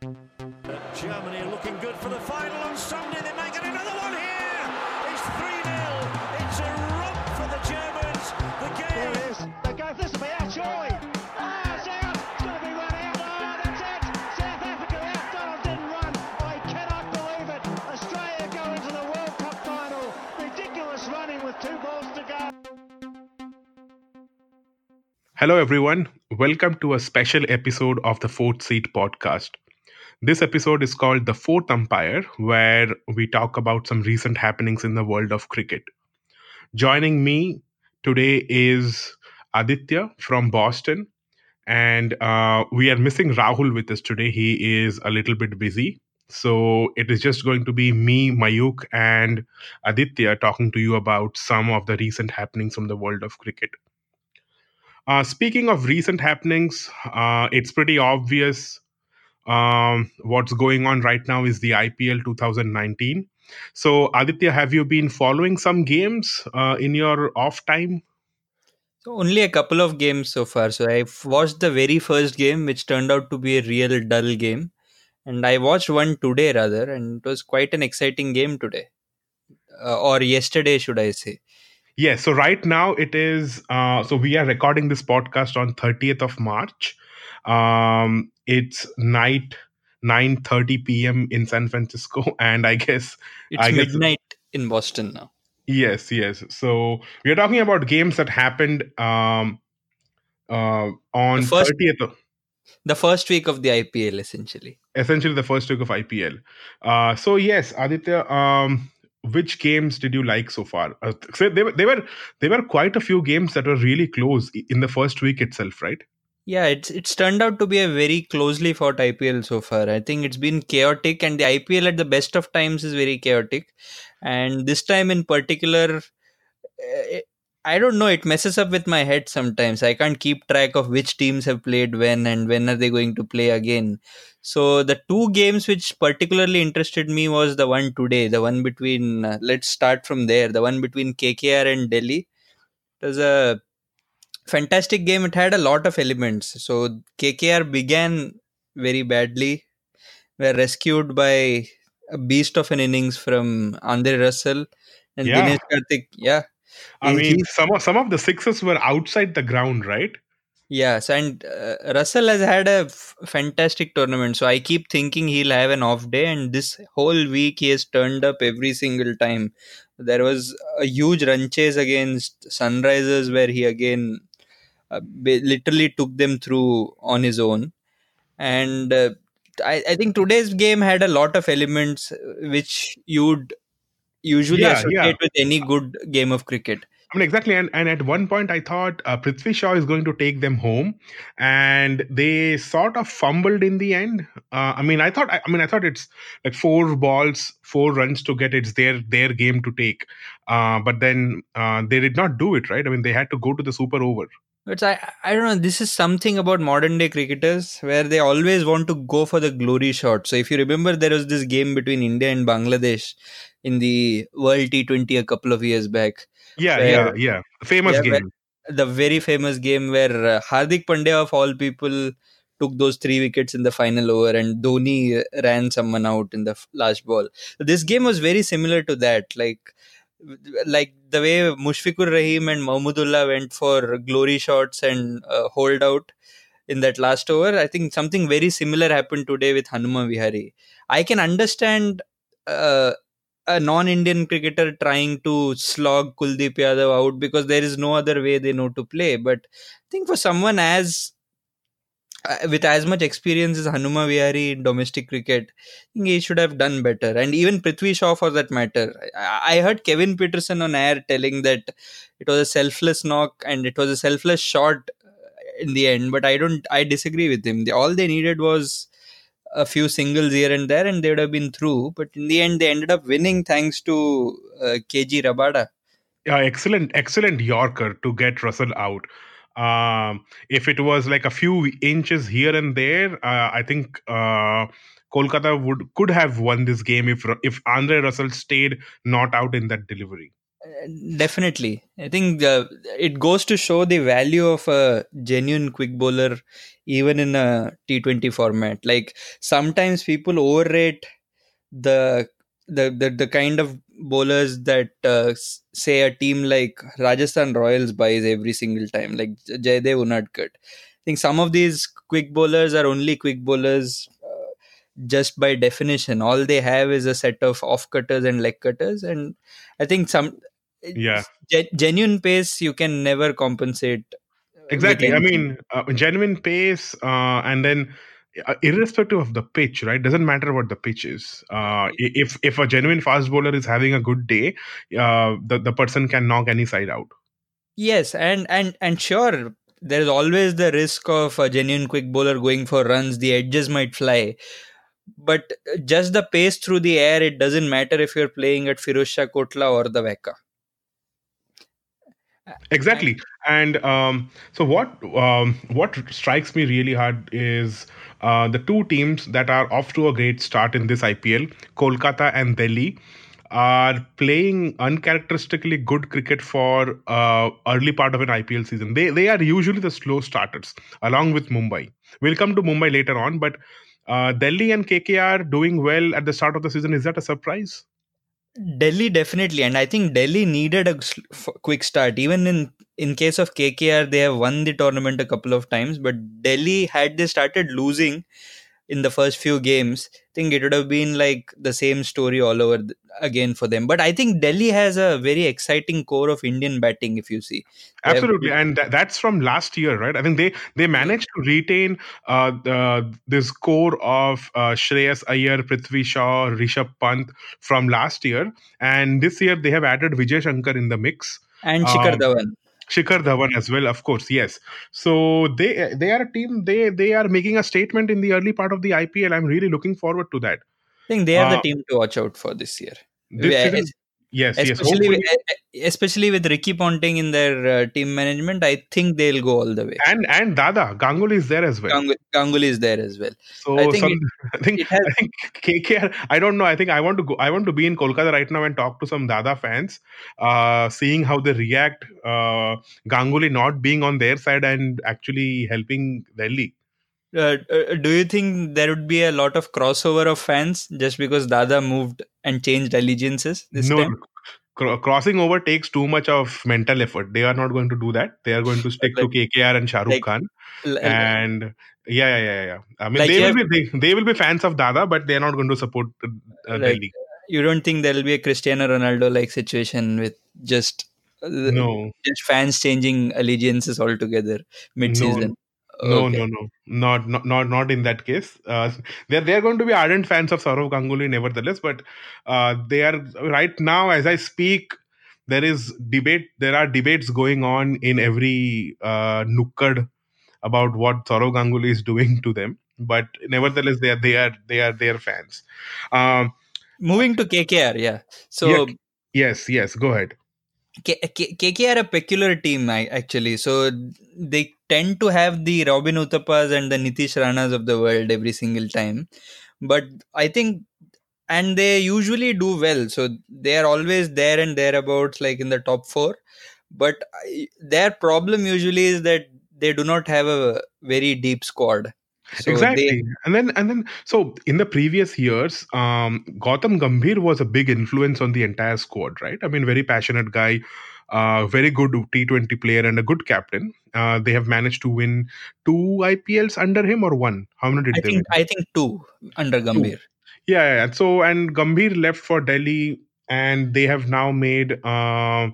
Germany are looking good for the final on Sunday. They might get another one here. It's 3 0. It's a romp for the Germans. The game. There is. They go. This will be our joy. Ah, Sarah, it's going to be run out. Oh, that's it. South Africa out. Donald didn't run. I cannot believe it. Australia go into the World Cup final. Ridiculous running with two balls to go. Hello, everyone. Welcome to a special episode of the Fourth Seat podcast. This episode is called The Fourth Umpire, where we talk about some recent happenings in the world of cricket. Joining me today is Aditya from Boston, and uh, we are missing Rahul with us today. He is a little bit busy. So it is just going to be me, Mayuk, and Aditya talking to you about some of the recent happenings from the world of cricket. Uh, speaking of recent happenings, uh, it's pretty obvious um, what's going on right now is the IPL 2019. So, Aditya, have you been following some games uh, in your off time? So only a couple of games so far. So I've watched the very first game, which turned out to be a real dull game, and I watched one today rather, and it was quite an exciting game today, uh, or yesterday, should I say? Yes. So right now it is. Uh, so we are recording this podcast on 30th of March. Um, it's night 9:30 p.m. in San Francisco, and I guess It's I guess- midnight in Boston now. Yes, yes. So we are talking about games that happened um, uh, on The first- 30th, of, The first week of the IPL, essentially. essentially the first week of IPL. Uh, so yes, Aditya, um, which games did you like so far? Uh, so they were, they were they were quite a few games that were really close in the first week itself, right? Yeah, it's it's turned out to be a very closely fought IPL so far. I think it's been chaotic, and the IPL at the best of times is very chaotic. And this time in particular, eh, I don't know. It messes up with my head sometimes. I can't keep track of which teams have played when and when are they going to play again. So the two games which particularly interested me was the one today, the one between. Uh, let's start from there. The one between KKR and Delhi. It was a fantastic game. It had a lot of elements. So KKR began very badly, were rescued by a beast of an innings from Andre Russell and Yeah. Dinesh Karthik. Yeah, I He- mean, some of, some of the sixes were outside the ground, right? yes, and uh, Russell has had a f- fantastic tournament. So I keep thinking he'll have an off day, and this whole week he has turned up every single time. There was a huge run chase against Sunrisers where he again uh, literally took them through on his own. And uh, I, I think today's game had a lot of elements uh, which you'd usually Yeah, associate yeah. with any good game of cricket. I mean, exactly. And, and at one point, I thought uh, Prithvi Shaw is going to take them home, and they sort of fumbled in the end. Uh, I mean, I thought, I, I mean, I thought it's like four balls, four runs to get. It's their their game to take, uh, but then uh, they did not do it. Right? I mean, they had to go to the super over. But I, I don't know. This is something about modern day cricketers where they always want to go for the glory shot. So if you remember, there was this game between India and Bangladesh in the World T20 a couple of years back. Yeah, Where- yeah, yeah. Famous Yeah, game. the very famous game where uh, Hardik Pandya of all people took those three wickets in the final over and Dhoni ran someone out in the last ball. This game was very similar to that. Like like the way Mushfiqur Rahim and Mahmudullah went for glory shots and uh, hold out in that last over. I think something very similar happened today with Hanuma Vihari. I can understand uh, a non-Indian cricketer trying to slog Kuldeep Yadav out because there is no other way they know to play. But I think for someone as with as much experience as Hanuma Vihari in domestic cricket, he should have done better. And even Prithvi Shaw, for that matter, I, heard Kevin Pietersen on air telling that it was a selfless knock and it was a selfless shot uh, in the end. But I don't, I disagree with him. All they needed was a few singles here and there, and they would have been through. But in the end, they ended up winning thanks to uh, KG Rabada. Yeah, excellent, excellent Yorker to get Russell out. Um, if it was like a few inches here and there, uh, I think uh, Kolkata would could have won this game if if Andre Russell stayed not out in that delivery. Definitely. I think uh, it goes to show the value of a genuine quick bowler even in a T20 format. Like sometimes people overrate the the the, the kind of bowlers that uh, say a team like Rajasthan Royals buys every single time, like Jaydev Unadkat. I think some of these quick bowlers are only quick bowlers uh, just by definition. All they have is a set of off cutters and leg cutters, and I think some Yeah. gen- genuine pace you can never compensate. uh, Exactly. I mean, uh, genuine pace, uh, and then irrespective of the pitch, right? Doesn't matter what the pitch is. Uh, if if a genuine fast bowler is having a good day, uh, the the person can knock any side out. Yes, and and and sure, there is always the risk of a genuine quick bowler going for runs. The edges might fly, but uh, just the pace through the air. It doesn't matter if you're playing at Firozshah Kotla or the WACA. Exactly. And um, so what um, what strikes me really hard is uh, the two teams that are off to a great start in this IPL, Kolkata and Delhi, are playing uncharacteristically good cricket for uh, early part of an IPL season. They they are usually the slow starters, along with Mumbai. We'll come to Mumbai later on, but uh, Delhi and KKR doing well at the start of the season. Is that a surprise? Delhi definitely, and I think Delhi needed a quick start. Even in in case of KKR, they have won the tournament a couple of times, but Delhi had they started losing in the first few games, I think it would have been like the same story all over th- again for them. But I think Delhi has a very exciting core of Indian batting. If you see, They have- Absolutely, and tha- that's from last year, right? I think they they managed to retain uh, the, this core of uh, Shreyas Iyer, Prithvi Shaw, Rishabh Pant from last year, and this year they have added Vijay Shankar in the mix. and Shikhar Um, Dhawan. Shikhar Dhawan as well, of course, yes. So they they are a team. They they are making a statement in the early part of the IPL. I'm really looking forward to that. I think they are the uh, team to watch out for this year. This season, es- yes, yes. especially hopefully- with, e- especially with Ricky Ponting in their uh, team management, I think they'll go all the way. and and Dada Ganguly is there as well. Ganguly, Ganguly is there as well. So I think some, it- I think it has- I think KKR. I don't know. I think I want to go. I want to be in Kolkata right now and talk to some Dada fans, uh, seeing how they react. Uh, Ganguly not being on their side and actually helping Delhi. Uh, uh, do you think there would be a lot of crossover of fans just because Dada moved and changed allegiances this no, time? cro- crossing over takes too much of mental effort. They are not going to do that. They are going to stick to KKR and Shahrukh like- Khan. L- And yeah, yeah, yeah, yeah. I mean, Like they will be they, they will be fans of Dada, but they are not going to support uh, Like, Delhi. you don't think there will be a Cristiano Ronaldo like situation with just uh, No, just fans changing allegiances altogether mid-season? No, Okay. no, no, not not not not in that case. Uh, they're they're going to be ardent fans of Sourav Ganguly, nevertheless. But uh, they are right now, as I speak, there is debate. There are debates going on in every uh, nukkad about what Sourav Ganguly is doing to them. But nevertheless, they are they are they are their fans. Um, Moving to KKR, yeah. So Yeah. yes, yes. Go ahead. K- K- KKR are a peculiar team actually. So they tend to have the Robin Uthappas and the Nitish Ranas of the world every single time. But I think, and they usually do well. So they are always there and thereabouts, like in the top four. But their problem usually is that they do not have a very deep squad. So exactly. They, and then and then so in the previous years um gautam gambhir was a big influence on the entire squad right? I mean very passionate guy uh very good t20 player and a good captain. Uh they have managed to win two ipls under him or one? How many did I they think win? I think two under Gambhir. yeah, yeah, yeah. so and gambhir left for delhi and they have now made uh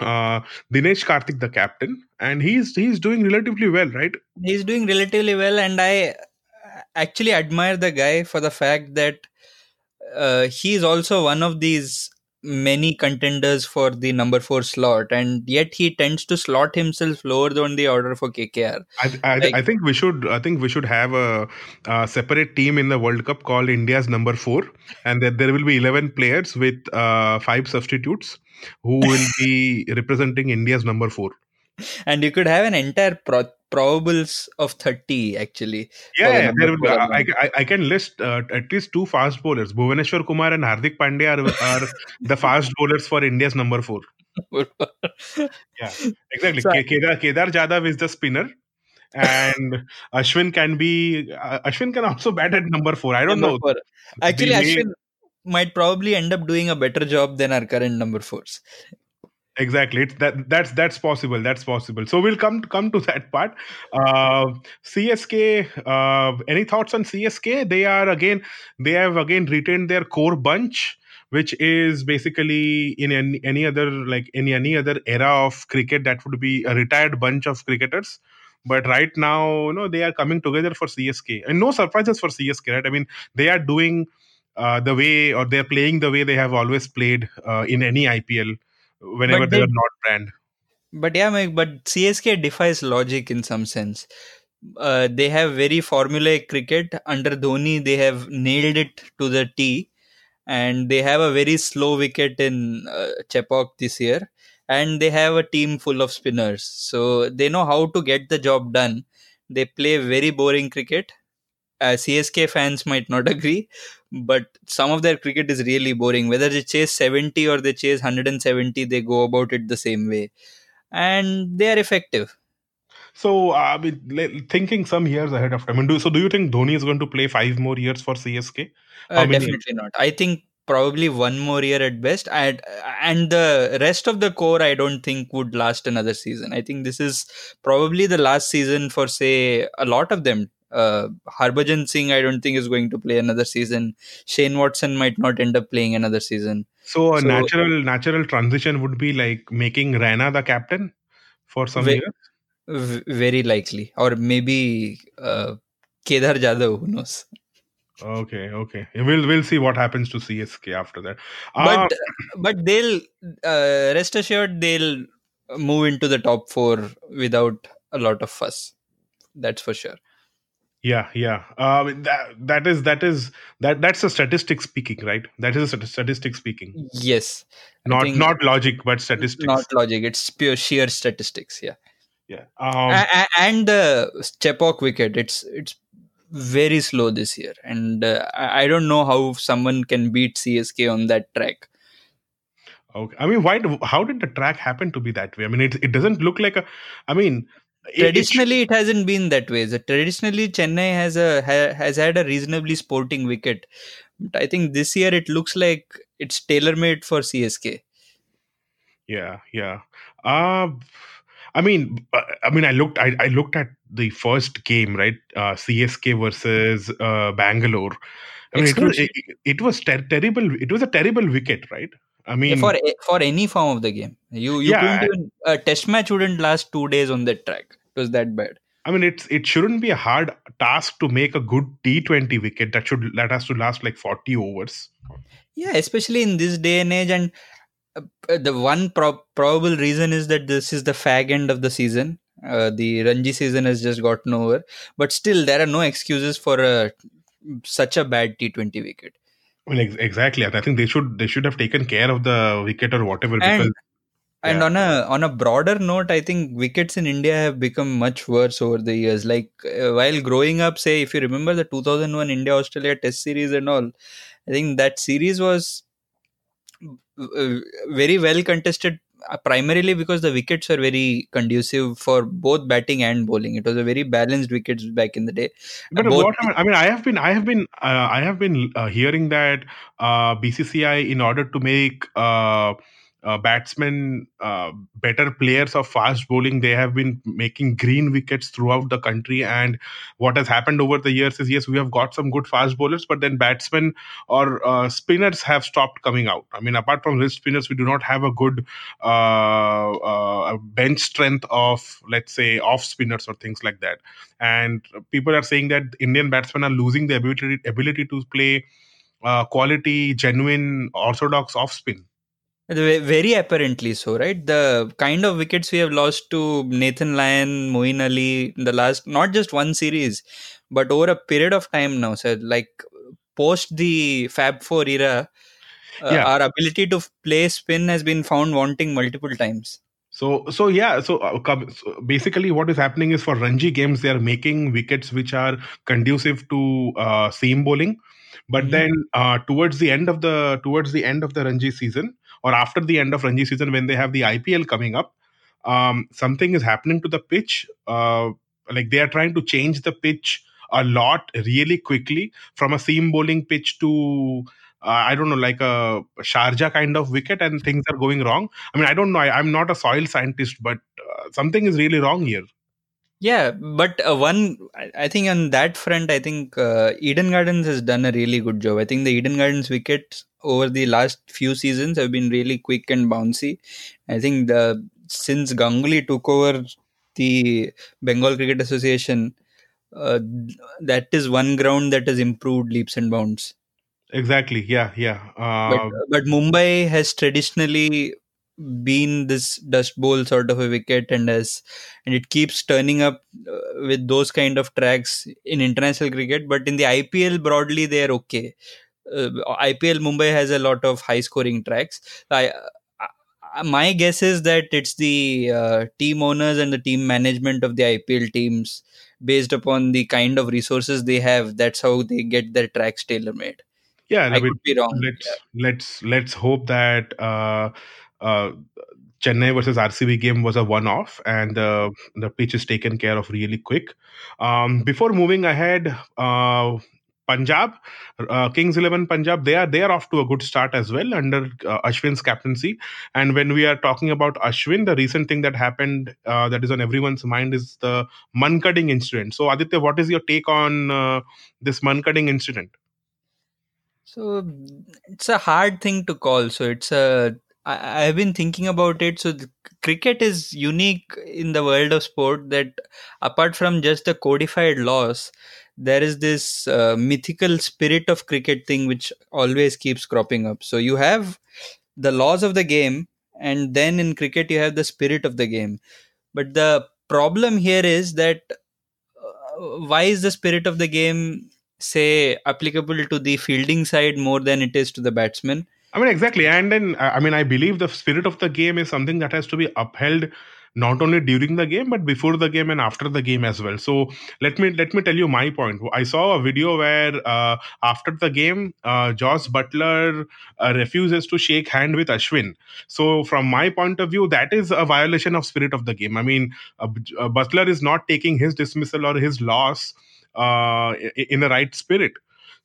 uh dinesh karthik the captain and he's he's doing relatively well right? He's doing relatively well and i actually admire the guy for the fact that uh, he is also one of these many contenders for the number 4 slot and yet he tends to slot himself lower than the order for KKR I, I, Like- I think we should I think we should have a, a separate team in the World Cup called India's number four, and that there will be eleven players with uh, five substitutes who will be representing India's number four. and you could have an entire pro- probables of 30 actually. Yeah, there will I. I, I can list uh, at least two fast bowlers. Bhuvneshwar Kumar and Hardik Pandya are, are the fast bowlers for India's number four. Yeah, exactly. So Kedar, Kedar Jadhav is the spinner, and Ashwin can be. Uh, Ashwin can also bat at number four. I don't Number know. four. Actually, The Ashwin might probably end up doing a better job than our current number fours. Exactly. It's that that's that's possible. That's possible. So we'll come come to that part. Uh, CSK. Uh, any thoughts on CSK? They are again. They have again retained their core bunch, which is basically in any, any other like in any other era of cricket that would be a retired bunch of cricketers. But right now, you know, they are coming together for CSK, and no surprises for CSK. Right? I mean, they are doing uh, the way, or they're playing the way they have always played uh, in any IPL whenever they they- are not brand. But yeah, Mike, but CSK defies logic in some sense. Uh, they have very formulaic cricket. Under Dhoni, they have nailed it to the T. And they have a very slow wicket in uh, Chepok this year. And they have a team full of spinners. So they know how to get the job done. They play very boring cricket. Uh, CSK fans might not agree, but some of their cricket is really boring. Whether they chase 70 or they chase 170, they go about it the same way and they are effective. So, uh, I mean, thinking some years ahead of time. I mean, do, so do you think Dhoni is going to play five more years for CSK? Uh, definitely not. I think probably one more year at best. And and the rest of the core, I don't think would last another season. I think this is probably the last season for say a lot of them. Uh, Harbhajan Singh, I don't think is going to play another season. Shane Watson might not end up playing another season. So, a So- natural natural transition would be like making Raina the captain for some Ve- years. Very likely, or maybe uh, Kedar Jadhav. Who knows? Okay, okay. We'll we'll see what happens to CSK after that. but Uh, but they'll uh, rest assured they'll move into the top four without a lot of fuss that's for sure yeah, yeah. Uh, that that is that is that that's a statistic speaking, right? That is a statistic speaking, yes not not logic, but statistics. not logic it's pure sheer statistics yeah yeah. Um, A- a- and the chepok wicket it's it's very slow this year and uh, i I don't know how someone can beat csk on that track Okay. I mean, why? do- How did the track happen to be that way? I mean, it it doesn't look like a. I mean, it- it traditionally it hasn't been that way so traditionally chennai has a ha, has had a reasonably sporting wicket but i think this year it looks like it's tailor made for csk yeah, yeah. Uh, I mean, uh, I mean, I looked. I, I looked at the first game, right? Uh, CSK versus uh, Bangalore. I mean, it was it, it was ter- terrible. It was a terrible wicket, right? I mean, for for any form of the game. You you Yeah, couldn't I- a test match wouldn't last two days on that track. It was that bad. I mean, it's it shouldn't be a hard task to make a good T Twenty wicket that should that has to last like forty overs. yeah especially in this day and age and uh, uh, the one pro- probable reason is that this is the fag end of the season. Uh, the ranji season has just gotten over. But still there are no excuses for a such a bad t20 wicket I mean, ex- exactly. I think they should they should have taken care of the wicket or whatever because and and Yeah. on a on a broader note i think wickets in india have become much worse over the years like uh, while growing up say if you remember the 2001 india australia test series and all i think that series was uh, very well contested primarily because the wickets were very conducive for both batting and bowling. It was a very balanced wickets back in the day. But both- what I mean, I have been, I have been, uh, I have been uh, hearing that uh, BCCI, in order to make uh, batsmen uh, better players of fast bowling, they have been making green wickets throughout the country. And what has happened over the years is, yes, we have got some good fast bowlers, but then batsmen or uh, spinners have stopped coming out. I mean, apart from wrist spinners, we do not have a good uh, uh, bench strength of, let's say, off spinners or things like that and people are saying that Indian batsmen are losing the ability ability to play uh, quality, genuine, orthodox off spin. Ve- Very apparently so, right? The kind of wickets we have lost to Nathan Lyon, Moeen Ali in the last, not just one series, but over a period of time now. So, like post the Fab Four era, uh, Yeah. our ability to play spin has been found wanting multiple times. So, so yeah, so, uh, so basically, what is happening is for Ranji games, they are making wickets which are conducive to uh, seam bowling. But Mhm. then, uh, towards the end of the towards the end of the Ranji season, or after the end of Ranji season, when they have the IPL coming up, um, something is happening to the pitch. Uh, like they are trying to change the pitch a lot really quickly from a seam bowling pitch to uh, I don't know, like a Sharjah kind of wicket, and things are going wrong. I mean, I don't know. I, I'm not a soil scientist, but uh, something is really wrong here. Yeah, but uh, one, I- think on that front, I think uh, Eden Gardens has done a really good job. I think the Eden Gardens wickets over the last few seasons have been really quick and bouncy. I think the since Ganguly took over the Bengal Cricket Association, uh, that is one ground that has improved leaps and bounds. Exactly. Yeah. Yeah. But Uh, but Mumbai has traditionally been this dust bowl sort of a wicket and has and it keeps turning up uh, with those kind of tracks in international cricket. But in the IPL broadly they are okay. Uh, IPL Mumbai has a lot of high scoring tracks. I, I my guess is that it's the uh, team owners and the team management of the IPL teams based upon the kind of resources they have that's how they get their tracks tailor made yeah. I I mean, could be wrong. let's let's let's hope that uh, Chennai versus RCB game was a one-off, and uh, the pitch is taken care of really quick. Um, before moving ahead, uh, Punjab, uh, Kings Eleven Punjab, they are they are off to a good start as well under uh, Ashwin's captaincy. And when we are talking about Ashwin, the recent thing that happened uh, that is on everyone's mind is the Mankading incident. So Aditya, what is your take on uh, this Mankading incident? So it's a hard thing to call. So it's a I, I've been thinking about it. So cricket is unique in the world of sport that apart from just the codified laws, there is this uh, mythical spirit of cricket thing which always keeps cropping up. So you have the laws of the game, and then in cricket you have the spirit of the game. But the problem here is that uh, why is the spirit of the game say applicable to the fielding side more than it is to the batsman I mean, exactly. And then, uh, I mean, I believe the spirit of the game is something that has to be upheld not only during the game but before the game and after the game as well. So let me let me tell you my point. I saw a video where uh, after the game uh, josh buttler uh, refuses to shake hand with ashwin. So from my point of view that is a violation of spirit of the game. I mean uh, uh, buttler is not taking his dismissal or his loss in the right spirit.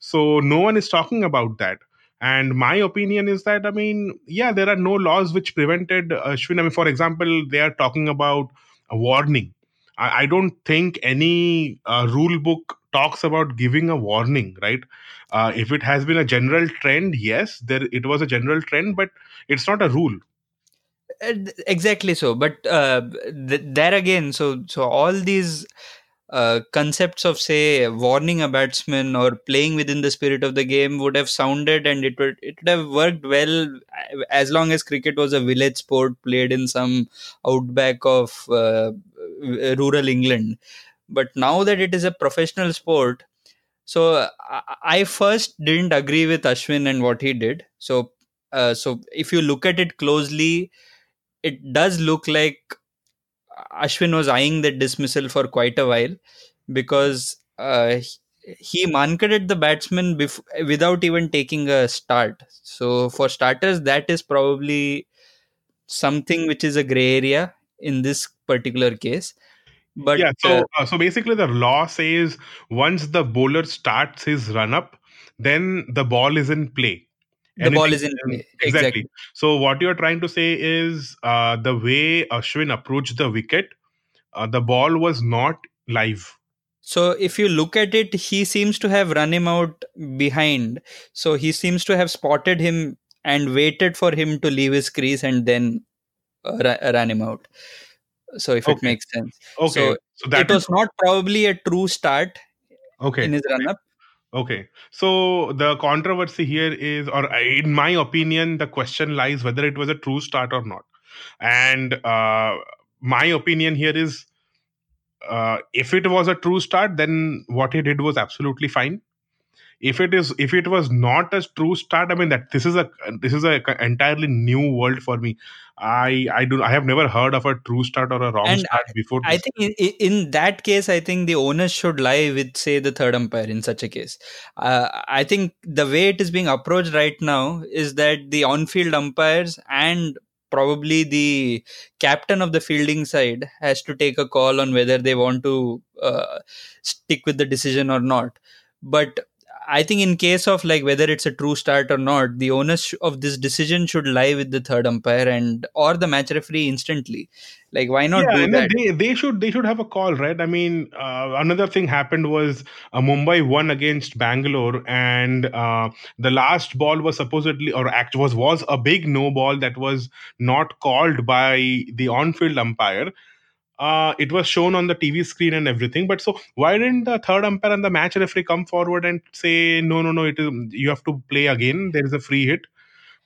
So no one is talking about that and my opinion is that, I mean, yeah, there are no laws which prevented Ashwin. I mean, for example, they are talking about a warning. I, I don't think any uh, rule book talks about giving a warning, right? Uh, if it has been a general trend, yes, there it was a general trend, but it's not a rule. Uh, exactly so but uh, th- there again so so all these uh, concepts of say warning a batsman or playing within the spirit of the game would have sounded and it would it would have worked well uh, as long as cricket was a village sport played in some outback of uh, rural england. But now that it is a professional sport so I, I first didn't agree with ashwin and what he did. So uh, so if you look at it closely it does look like Ashwin was eyeing that dismissal for quite a while because uh, he mankaded the batsman bef- without even taking a start. So for starters, that is probably something which is a gray area in this particular case. But yeah, uh, so uh, so basically, the law says once the bowler starts his run up, then the ball is in play. The ball is in play. Exactly. So what you're trying to say is uh, the way Ashwin approached the wicket, uh, the ball was not live. So if you look at it, he seems to have run him out behind. So he seems to have spotted him and waited for him to leave his crease and then uh, ra- ran him out. So if it makes sense, Okay, So so, that it was not probably a true start okay. in his run up. Okay. So the controversy here is, or in my opinion, the question lies whether it was a true start or not. And uh, my opinion here is, uh, if it was a true start, then what he did was absolutely fine. If it is if it was not a true start i mean that this is a this is a entirely new world for me i i do i have never heard of a true start or a wrong And start before I this. think in, in- that case, I think the onus should lie with, say, the third umpire in such a case. Uh, I think the way it is being approached right now is that the on field umpires and probably the captain of the fielding side has to take a call on whether they want to uh, stick with the decision or not. But I think in case of like whether it's a true start or not, the onus of this decision should lie with the third umpire and or the match referee instantly. Like why not yeah, do that? they they should they should have a call, right? I mean, uh, another thing happened was uh, Mumbai won against Bangalore, and uh, the last ball was supposedly or act was was a big no ball that was not called by the on-field umpire. Uh, it was shown on the TV screen and everything, but so why didn't the third umpire and the match referee come forward and say no, no, no? It is you have to play again. There is a free hit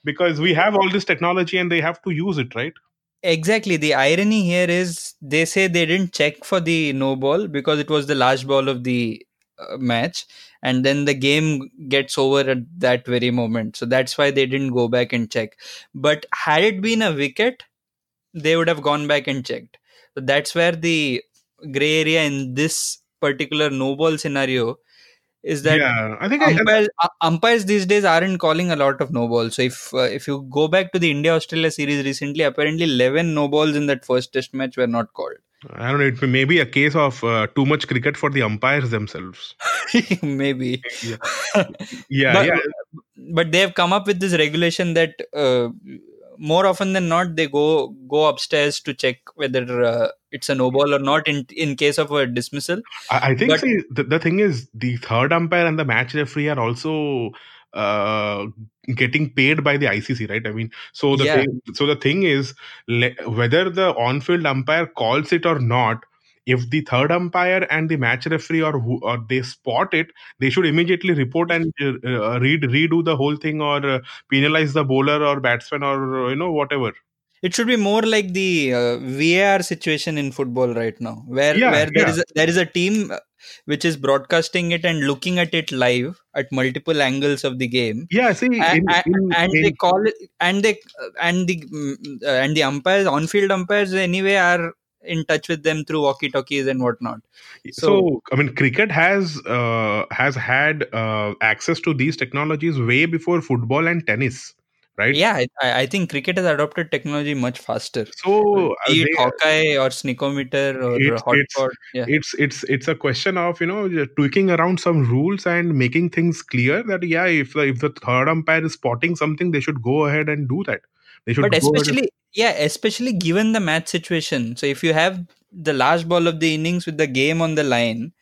because we have all this technology and they have to use it, right? Exactly. The irony here is they say they didn't check for the no ball because it was the last ball of the uh, match, and then the game gets over at that very moment. So that's why they didn't go back and check. But had it been a wicket, they would have gone back and checked. So that's where the gray area in this particular no ball scenario is that yeah, I think I, umpires, uh, umpires these days aren't calling a lot of no balls. So if uh, if you go back to the India Australia series recently, apparently eleven no balls in that first Test match were not called. I don't know. It may be a case of uh, too much cricket for the umpires themselves. Maybe, Yeah, yeah, but, yeah. but they have come up with this regulation that uh, more often than not they go go upstairs to check whether uh, it's a no ball or not in in case of a dismissal. I, I think but- see, the, the thing is the third umpire and the match referee are also uh, getting paid by the ICC, right? I mean, so the Yeah. thing, so the thing is le- whether the on-field umpire calls it or not. If the third umpire and the match referee or who or they spot it, they should immediately report and uh, uh, read redo the whole thing or uh, penalize the bowler or batsman or uh, you know whatever. It should be more like the uh, VAR situation in football right now, where Yeah, where there yeah. is a, there is a team uh, which is broadcasting it and looking at it live at multiple angles of the game, Yeah, see, and, in, in, and in- they call it and they and the mm, uh, and the umpires, on-field umpires, anyway are in touch with them through walkie-talkies and whatnot. so, i mean cricket has uh, has had uh, access to these technologies way before football and tennis right Yeah, I- I, think cricket has adopted technology much faster. so Be it they- Hawkeye or Snickometer or It's- Hotspot. Yeah. it's it's it's a question of you know tweaking around some rules and making things clear that yeah if the, if the third umpire is spotting something they should go ahead and do that they should but go ahead and- especially yeah especially given the match situation. So if you have the last ball of the innings with the game on the line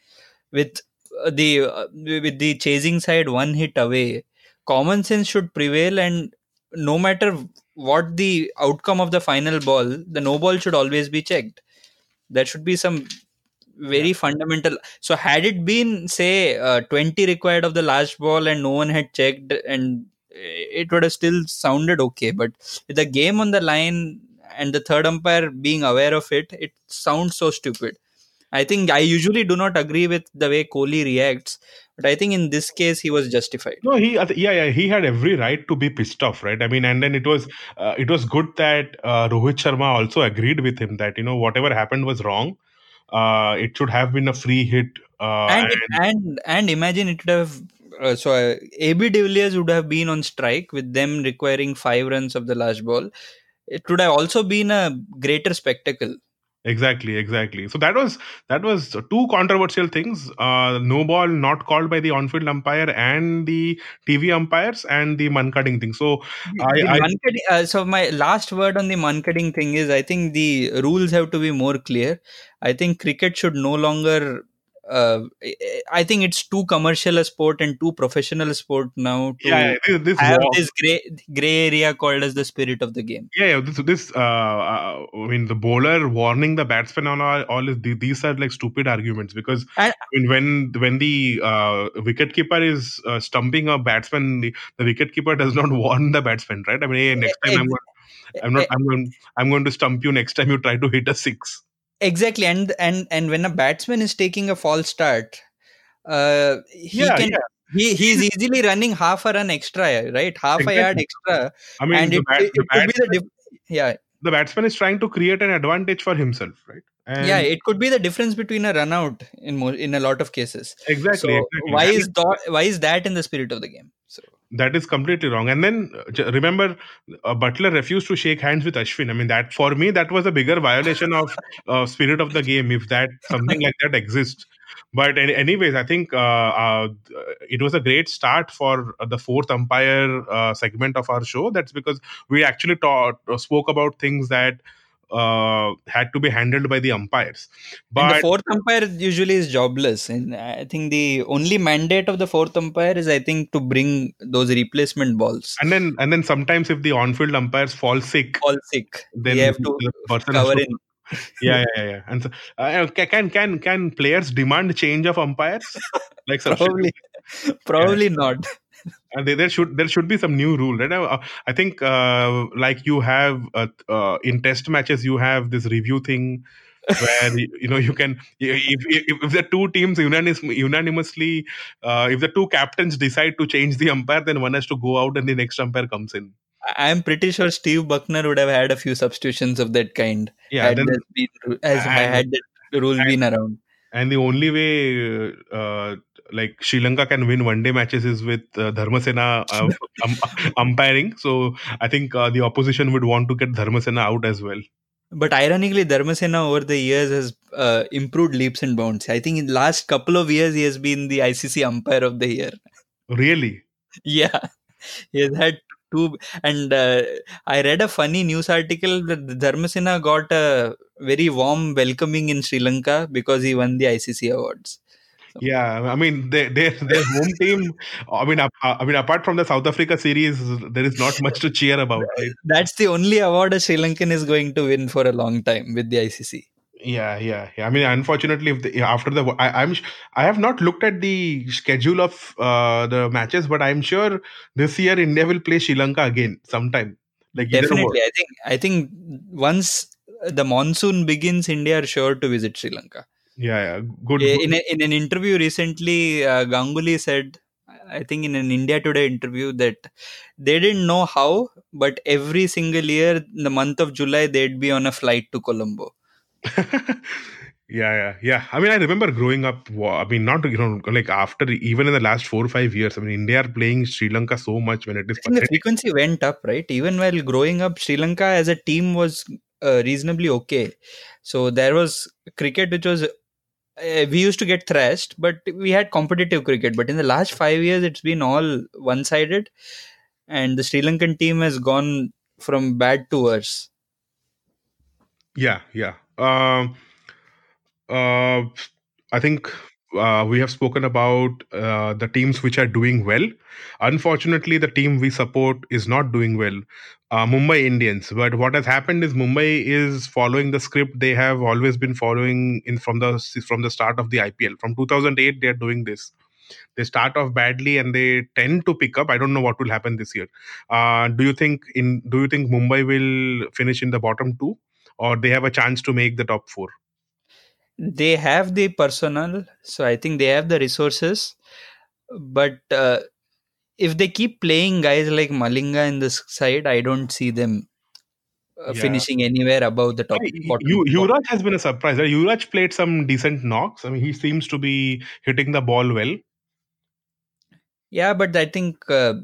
with uh, the uh, with the chasing side one hit away common sense should prevail and no matter what the outcome of the final ball the no ball should always be checked. There should be some very fundamental. So had it been say uh, 20 required of the last ball and no one had checked and it would have still sounded okay but with the game on the line and the third umpire being aware of it it sounds so stupid i think i usually do not agree with the way kohli reacts but i think in this case he was justified No, he yeah yeah he had every right to be pissed off, right? I mean, and then it was uh, it was good that uh, Rohit Sharma also agreed with him that you know whatever happened was wrong. Uh, it should have been a free hit. Uh, and and, and and imagine it would have uh, so uh, AB de Villiers would have been on strike with them requiring five runs of the last ball. It would have also been a greater spectacle. exactly, exactly. So that was that was two controversial things. Uh, no ball not called by the on-field umpire and the TV umpires and the Mankading thing. So I, I uh, so my last word on the Mankading thing is I think the rules have to be more clear. I think cricket should no longer. Uh, I think it's too commercial a sport and too professional a sport now to yeah, yeah, this, this have war- this gray gray area called as the spirit of the game. Yeah, yeah. This, this uh, uh, I mean, the bowler warning the batsman on all, all is, these are like stupid arguments because And- I mean, when when the uh, wicketkeeper is uh, stumping a batsman, the, the wicketkeeper does not warn the batsman, right? I mean, hey, next time I'm, going, I'm not, I'm going, I'm going to stump you next time you try to hit a six. Exactly and and and when a batsman is taking a false start uh he Yeah, can yeah. he he's easily running half a run extra, right? Half a yard extra, I mean, and the, it, bat, it, could be the batsman, dif- yeah the batsman is trying to create an advantage for himself, right? And yeah it could be the difference between a run out in mo- in a lot of cases. exactly, So exactly. why is that why is that in the spirit of the game? So that is completely wrong. And then uh, remember, uh, Buttler refused to shake hands with Ashwin. I mean, that for me, that was a bigger violation of uh, spirit of the game if that something like that exists. But any, anyways, I think uh, uh, it was a great start for uh, the fourth umpire segment of our show. That's because we actually taught, spoke about things that uh, had to be handled by the umpires. and the But fourth umpire usually is jobless, and I think the only mandate of the fourth umpire is I think to bring those replacement balls. and then and then sometimes if the on-field umpires fall sick, fall sick, then you have to the person cover in. yeah, yeah, yeah. And so, uh, can can can players demand change of umpires? Like? Probably, probably not. And there, there should there should be some new rule, right? Uh, I think uh, like you have uh, uh, in test matches, you have this review thing where you, know you can if, if, if the two teams unanimous, unanimously uh, if the two captains decide to change the umpire, then one has to go out and the next umpire comes in. I- I'm pretty sure Steve Bucknor would have had a few substitutions of that kind. Yeah, had then been, as and- had that rule and- been around. and the only way uh, like Sri Lanka can win one day matches is with uh, Dharmasena uh, um, umpiring. So I think uh, the opposition would want to get Dharmasena out as well. But ironically, Dharmasena over the years has uh, improved leaps and bounds. I think in the last couple of years, he has been the ICC umpire of the year. Really? Yeah, he has had two. And uh, I read a funny news article that Dharmasena got a very warm welcoming in Sri Lanka because he won the ICC awards. Yeah, I mean their their, their home team. I mean, ap- I mean, apart from the South Africa series, there is not much to cheer about. Right? That's the only award a Sri Lankan is going to win for a long time with the ICC. Yeah, yeah, yeah. I mean, unfortunately, if the, after the, I, I'm, I have not looked at the schedule of uh, the matches, but I'm sure this year India will play Sri Lanka again sometime. Like Definitely. I think I think once the monsoon begins, India are sure to visit Sri Lanka. Yeah, yeah. Good. In, a, in an interview recently, uh, Ganguly said, I think in an India Today interview, that they didn't know how, but every single year, in the month of July, they'd be on a flight to Colombo. yeah, yeah, yeah. I mean, I remember growing up. I mean, not you know, like after even in the last four or five years. I mean, India are playing Sri Lanka so much when it is the frequency went up, right? Even while growing up, Sri Lanka as a team was uh, reasonably okay. So there was cricket which was. Uh, we used to get thrashed, but we had competitive cricket. But in the last five years, it's been all one sided. And the Sri Lankan team has gone from bad to worse. Yeah, yeah. Um, uh, I think uh, we have spoken about uh, the teams which are doing well. Unfortunately, the team we support is not doing well. Uh, Mumbai Indians. But what has happened is Mumbai is following the script they have always been following in from the from the start of the IPL. From 2008, they are doing this. They start off badly and they tend to pick up. I don't know what will happen this year. Uh, do you think in Do you think Mumbai will finish in the bottom two? or they have a chance to make the top four. They have the personnel, so I think they have the resources. But uh, if they keep playing guys like Malinga in this side, I don't see them uh, Yeah. finishing anywhere above the top. You, bottom. Has been a surprise. right? Yuvraj played some decent knocks. I mean, he seems to be hitting the ball well. Yeah, but I think uh,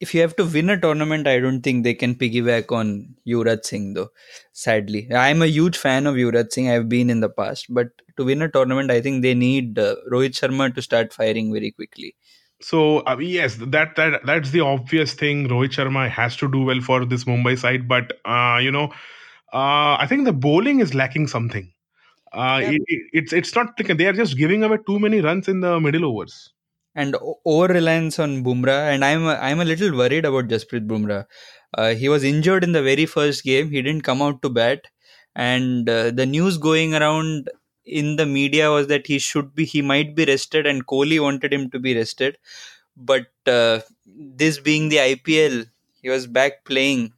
if you have to win a tournament, I don't think they can piggyback on Yuvraj Singh, though. Sadly, I'm a huge fan of Yuvraj Singh. I've been in the past, but to win a tournament, I think they need uh, Rohit Sharma to start firing very quickly. So uh, yes, that that that's the obvious thing. Rohit Sharma has to do well for this Mumbai side, but uh, you know, uh, I think the bowling is lacking something. Uh, Yeah. it, it, it's it's not they are just giving away too many runs in the middle overs. and over reliance on Bumrah. And I'm a, I'm a little worried about Jasprit Bumrah. Uh, he was injured in the very first game. He didn't come out to bat, and uh, the news going around in the media was that he should be he might be rested, and Kohli wanted him to be rested. But uh, this being the IPL, he was back playing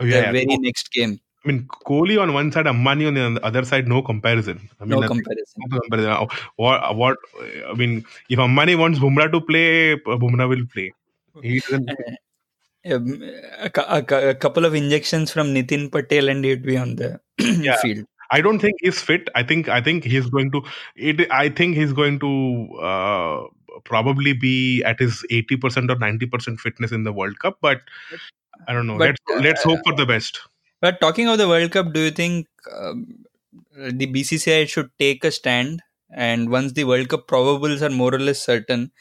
Oh, the yeah, very yeah. next game. I mean, Kohli on one side, Ambani on the other side, no comparison. I mean, no comparison. no comparison. Uh, What, what, I mean, if Ambani wants Bumrah to play, Bumrah will play. He doesn't. Um, a, a, a couple of injections from Nitin Patel and he'd be on the Yeah. field. I don't think he's fit. I think I think he's going to. It. I think he's going to uh, probably be at his eighty percent or ninety percent fitness in the World Cup. But I don't know. But, let's let's uh, hope for the best. But talking of the World Cup, do you think um, the BCCI should take a stand? And once the World Cup probables are more or less certain,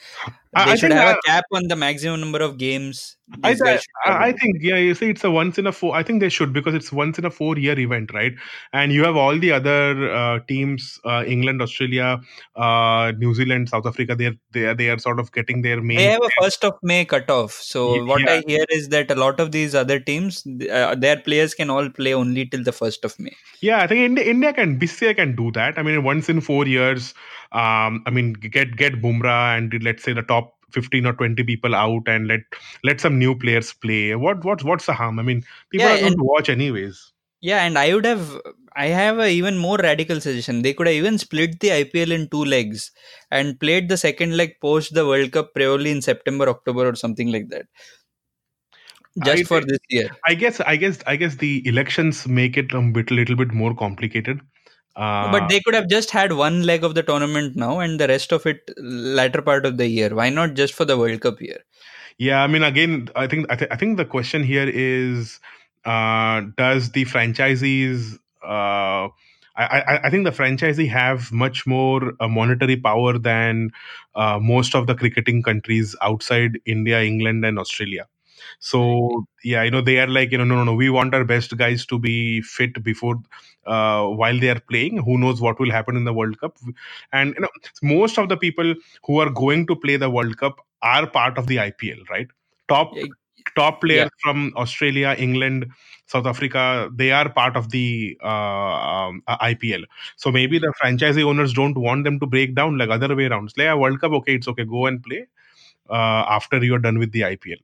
I- they I should have a cap on the maximum number of games. I, I, should I have. think yeah you see it's a once in a four I think they should because it's once in a four year event right and you have all the other uh, teams uh, England Australia uh, New Zealand South Africa they're they are, they are sort of getting their main They have a first of May cutoff. So Ye- what. I hear is that a lot of these other teams, uh, their players can all play only till the first of May. Yeah, I think India, India can BCCI can do that. I mean, once in four years, um, I mean, get get Bumrah and let's say the top fifteen or twenty people out, and let let some new players play. What what what's the harm? I mean, people Yeah, are going and- to watch anyways. Yeah, and I would have, I have a even more radical suggestion. They could have even split the IPL in two legs and played the second leg post the World Cup probably in September, October, or something like that. Just I for this year. I guess I guess I guess the elections make it a bit little bit more complicated. Uh, but they could have just had one leg of the tournament now and the rest of it latter part of the year. Why not just for the World Cup year? Yeah, I mean, again, I think I, th- I think the question here is, uh, does the franchisees? Uh, I, I I think the franchisee have much more uh, monetary power than uh, most of the cricketing countries outside India, England, and Australia. So yeah, you know they are like you know no no no we want our best guys to be fit before uh, while they are playing. Who knows what will happen in the World Cup? And you know most of the people who are going to play the World Cup are part of the IPL, right? Top Yeah. top players from Australia, England, South Africa, they are part of the uh, um, uh, IPL. So maybe the franchisee owners don't want them to break down like other way around. It's like a World Cup, okay, it's okay, go and play uh, after you're done with the IPL.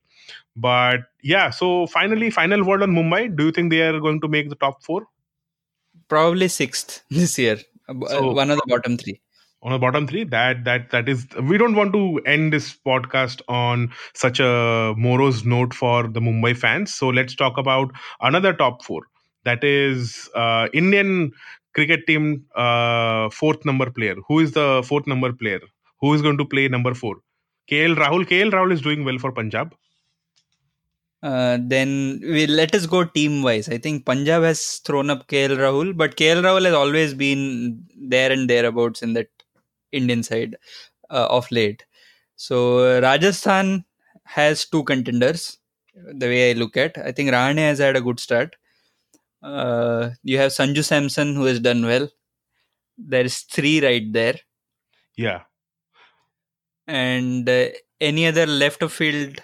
But yeah, so finally, final word on Mumbai. Do you think they are going to make the top four Probably sixth this year. B- uh, So- one of the bottom three. on the bottom three? That that that is. We don't want to end this podcast on such a morose note for the Mumbai fans. So let's talk about another top four. That is uh, Indian cricket team uh, fourth number player. Who is the fourth number player? Who is going to play number four? KL Rahul. KL Rahul is doing well for Punjab. Uh, then we let us go team wise. I think Punjab has thrown up KL Rahul, but KL Rahul has always been there and thereabouts in that Indian side uh, of late. So Rajasthan has two contenders. The way I look at, I think Rahane has had a good start. Uh, you have Sanju Samson who has done well. There is three right there, Yeah. and uh, any other left of field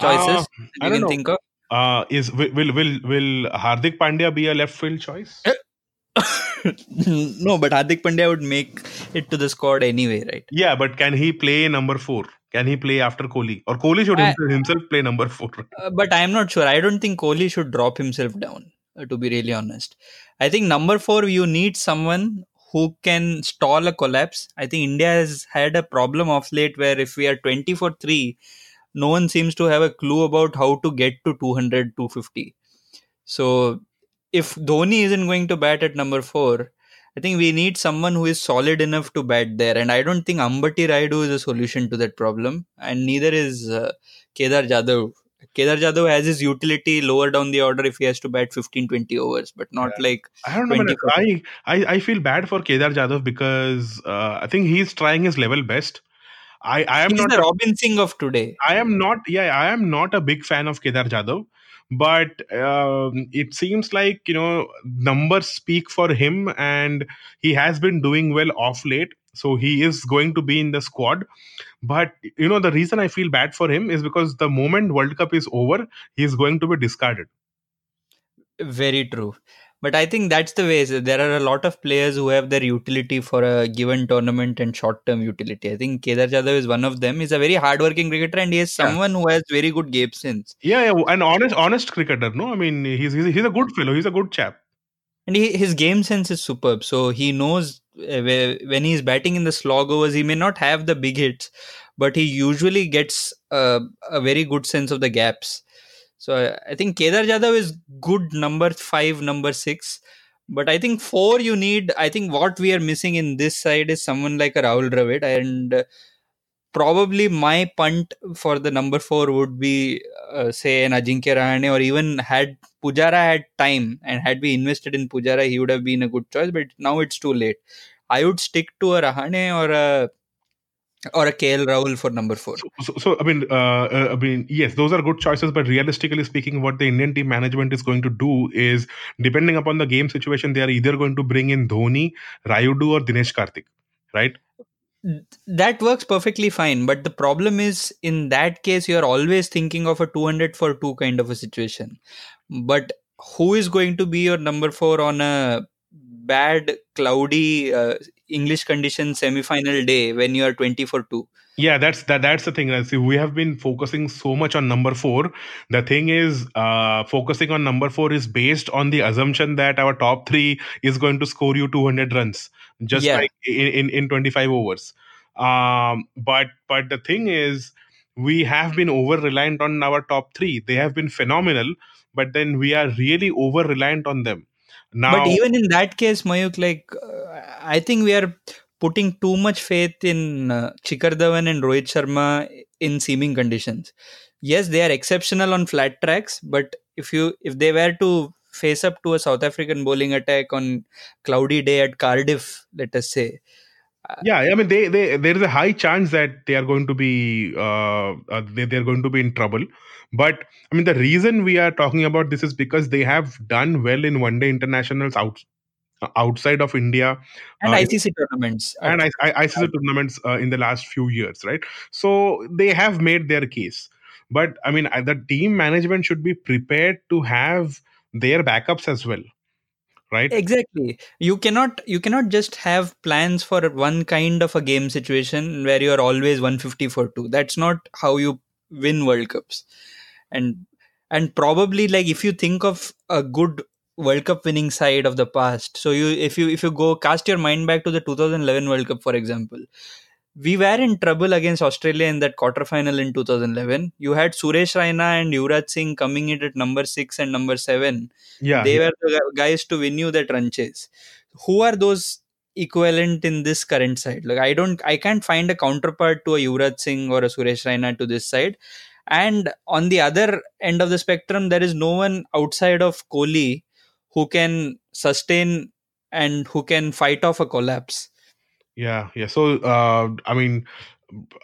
choices Uh, that I you don't can know. think of. Uh, is will will will will Hardik Pandya be a left field choice? no, but Hardik Pandya would make it to the squad anyway, right? Yeah, but can he play number four? Can he play after Kohli? Or Kohli should I- himself, himself play number four? Uh, but I'm not sure. I don't think Kohli should drop himself down, uh, to be really honest. I think number four, you need someone who can stall a collapse. I think India has had a problem of late where if we are 20 for 3, no one seems to have a clue about how to get to 200, 250. So if Dhoni isn't going to bat at number four, I think we need someone who is solid enough to bat there. And I don't think Ambati Rayudu is a solution to that problem. And neither is uh, Kedar Jadhav. Kedar Jadhav has his utility lower down the order if he has to bat 15 20 overs, but not like I don't know. man. 24. I, I I feel bad for Kedar Jadhav because uh, I think he's trying his level best. I I am he's not the Robin Singh of today. I am not. Yeah, I am not a big fan of Kedar Jadhav, but um, it seems like you know numbers speak for him, and he has been doing well off late. So he is going to be in the squad. But you know the reason I feel bad for him is because the moment World Cup is over, he is going to be discarded. Very true. But I think that's the way. So there are a lot of players who have their utility for a given tournament and short-term utility. I think Kedar Jadhav is one of them. He's a very hard-working cricketer, and he is Yeah. someone who has very good game sense. Yeah, yeah, an honest, honest cricketer. No, I mean he's he's, he's a good fellow. He's a good chap. And he, his game sense is superb. So he knows where, when he's batting in the slog overs, he may not have the big hits, but he usually gets uh, a very good sense of the gaps. So I- think Kedar Jadhav is good number five, number six. But I think four you need. I think what we are missing in this side is someone like a Rahul Dravid, and uh, probably my punt for the number four would be uh, say an Ajinkya Rahane, or even had Pujara had time and had we invested in Pujara, he would have been a good choice. But now it's too late. I would stick to a Rahane or a or a KL Rahul for number four. So, so, so I mean, uh, uh, I mean, yes, those are good choices. But realistically speaking, what the Indian team management is going to do is, depending upon the game situation, they are either going to bring in Dhoni, Rayudu, or Dinesh Karthik, right? that works perfectly fine but the problem is in that case you are always thinking of a 200 for 2 kind of a situation but who is going to be your number 4 on a bad cloudy uh, english condition semi final day when you are 20 for 2 Yeah, that's that. That's the thing. See, we have been focusing so much on number four. The thing is, uh, focusing on number four is based on the assumption that our top three is going to score you 200 runs, just Yeah. like in, in in 25 overs. Um, but but the thing is, we have been over reliant on our top three. They have been phenomenal, but then we are really over reliant on them. Now, but even in that case mayuk like uh, i think we are putting too much faith in uh, Shikhar Dhawan and Rohit Sharma in seaming conditions. Yes, they are exceptional on flat tracks, but if you if they were to face up to a South African bowling attack on cloudy day at Cardiff, let us say, yeah i mean they, they there is a high chance that they are going to be uh, uh they, they're going to be in trouble but i mean the reason we are talking about this is because they have done well in one day internationals out outside of india and uh, ICC tournaments. and I, I, ICC tournaments uh, in the last few years, right? So they have made their case, but I mean, the team management should be prepared to have their backups as well, right? exactly you cannot you cannot just have plans for one kind of a game situation where you are always 150 for 2 that's not how you win world cups and and probably like if you think of a good world cup winning side of the past so you if you if you go cast your mind back to the 2011 world cup for example we were in trouble against Australia in that quarterfinal in 2011. You had Suresh Raina and Yuvraj Singh coming in at number six and number seven Yeah, they were the guys to win you that run chase. Who are those equivalent in this current side? Like I don't, I can't find a counterpart to a Yuvraj Singh or a Suresh Raina to this side. And on the other end of the spectrum, there is no one outside of Kohli who can sustain and who can fight off a collapse. yeah, yeah. So, uh, I mean,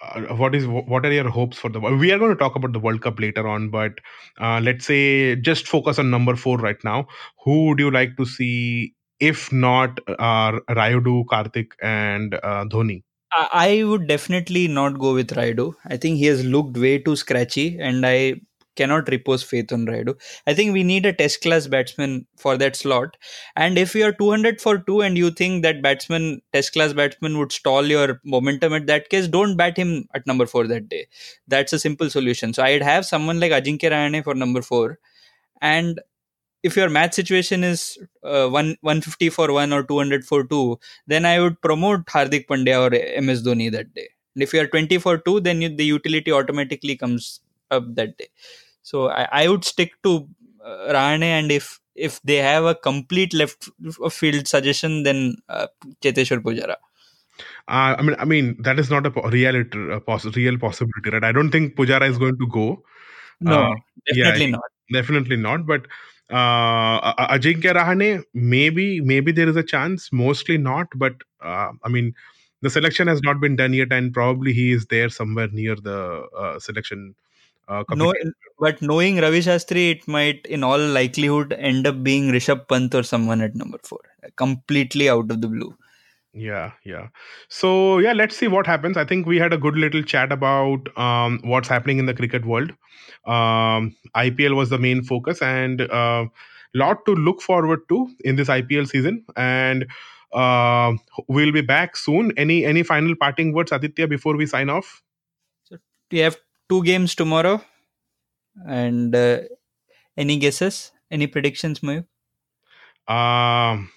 uh, what is what are your hopes for the? We are going to talk about the World Cup later on, but uh, let's say just focus on number four right now. Who would you like to see? If not uh, Rayudu, Karthik, and uh, Dhoni. I would definitely not go with Rayudu. I think he has looked way too scratchy, and I cannot repose faith on Rayudu. I think we need a test class batsman for that slot. And if you are 200 for 2 and you think that batsman, test class batsman would stall your momentum at that case, don't bat him at number 4 that day. That's a simple solution. So I'd have someone like Ajinkya Rahane for number 4. And if your match situation is uh, one 150 for 1 or 200 for 2 then i would promote hardik pandya or ms dhoni that day and if you are 20 for 2 then you, the utility automatically comes up that day so i, I would stick to uh, Rahane and if if they have a complete left field suggestion then uh, Cheteshwar Pujara Uh, I mean, I mean that is not a reality, a poss- real possibility, right? I don't think Pujara is going to go. no Uh, definitely yeah, not Definitely not. But uh, Ajinkya Rahane, maybe, maybe there is a chance. Mostly not. But uh, I mean, the selection has not been done yet, and probably he is there somewhere near the uh, selection. Uh, no, but knowing Ravi Shastri, it might, in all likelihood, end up being Rishabh Pant or someone at number four, completely out of the blue. Yeah, yeah. So yeah, let's see what happens. I think we had a good little chat about um, what's happening in the cricket world. Um, IPL was the main focus, and uh, lot to look forward to in this IPL season, and uh, we'll be back soon. Any any final parting words, Aditya, before we sign off? We have two games tomorrow, and uh, any guesses? Any predictions, Mayu? Um,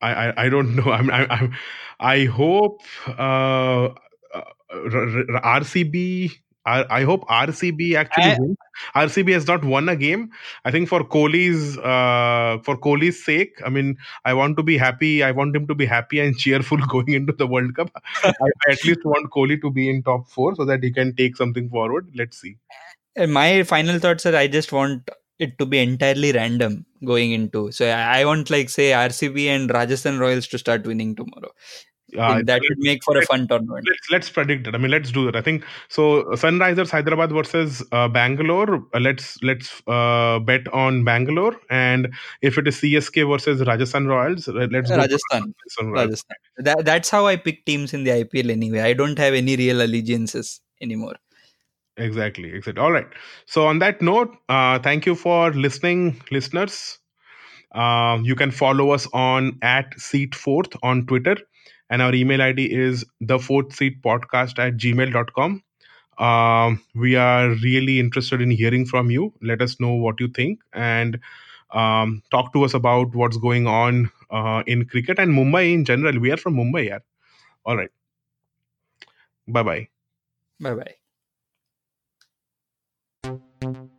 I, I I don't know. I'm I, I'm I hope uh, uh, RCB. I, I hope RCB actually I- wins. RCB has not won a game. I think for Kohli's uh, for Kohli's sake, I mean, I want to be happy. I want him to be happy and cheerful going into the World Cup. I, I at least want Kohli to be in top four so that he can take something forward. Let's see. And my final thoughts are I just want it to be entirely random going into. So I want like say RCB and Rajasthan Royals to start winning tomorrow. Uh, that would make for a fun tournament. let's let's predict it. I mean, let's do that. I think so. Sunrisers Hyderabad versus uh, Bangalore. Uh, let's let's uh, bet on Bangalore, and if it is CSK versus Rajasthan Royals, let's Rajasthan. Rajasthan Royals. Rajasthan. That, that's how I pick teams in the IPL anyway. I don't have any real allegiances anymore. Exactly, exactly. All right. So on that note, uh, thank you for listening, listeners. Uh, you can follow us on at Seat Fourth on Twitter, and our email ID is the fourth seat podcast at gmail.com. Um, we are really interested in hearing from you. Let us know what you think and um, talk to us about what's going on uh, in cricket and Mumbai in general. We are from Mumbai, yeah. All right. Bye bye. Bye bye thank you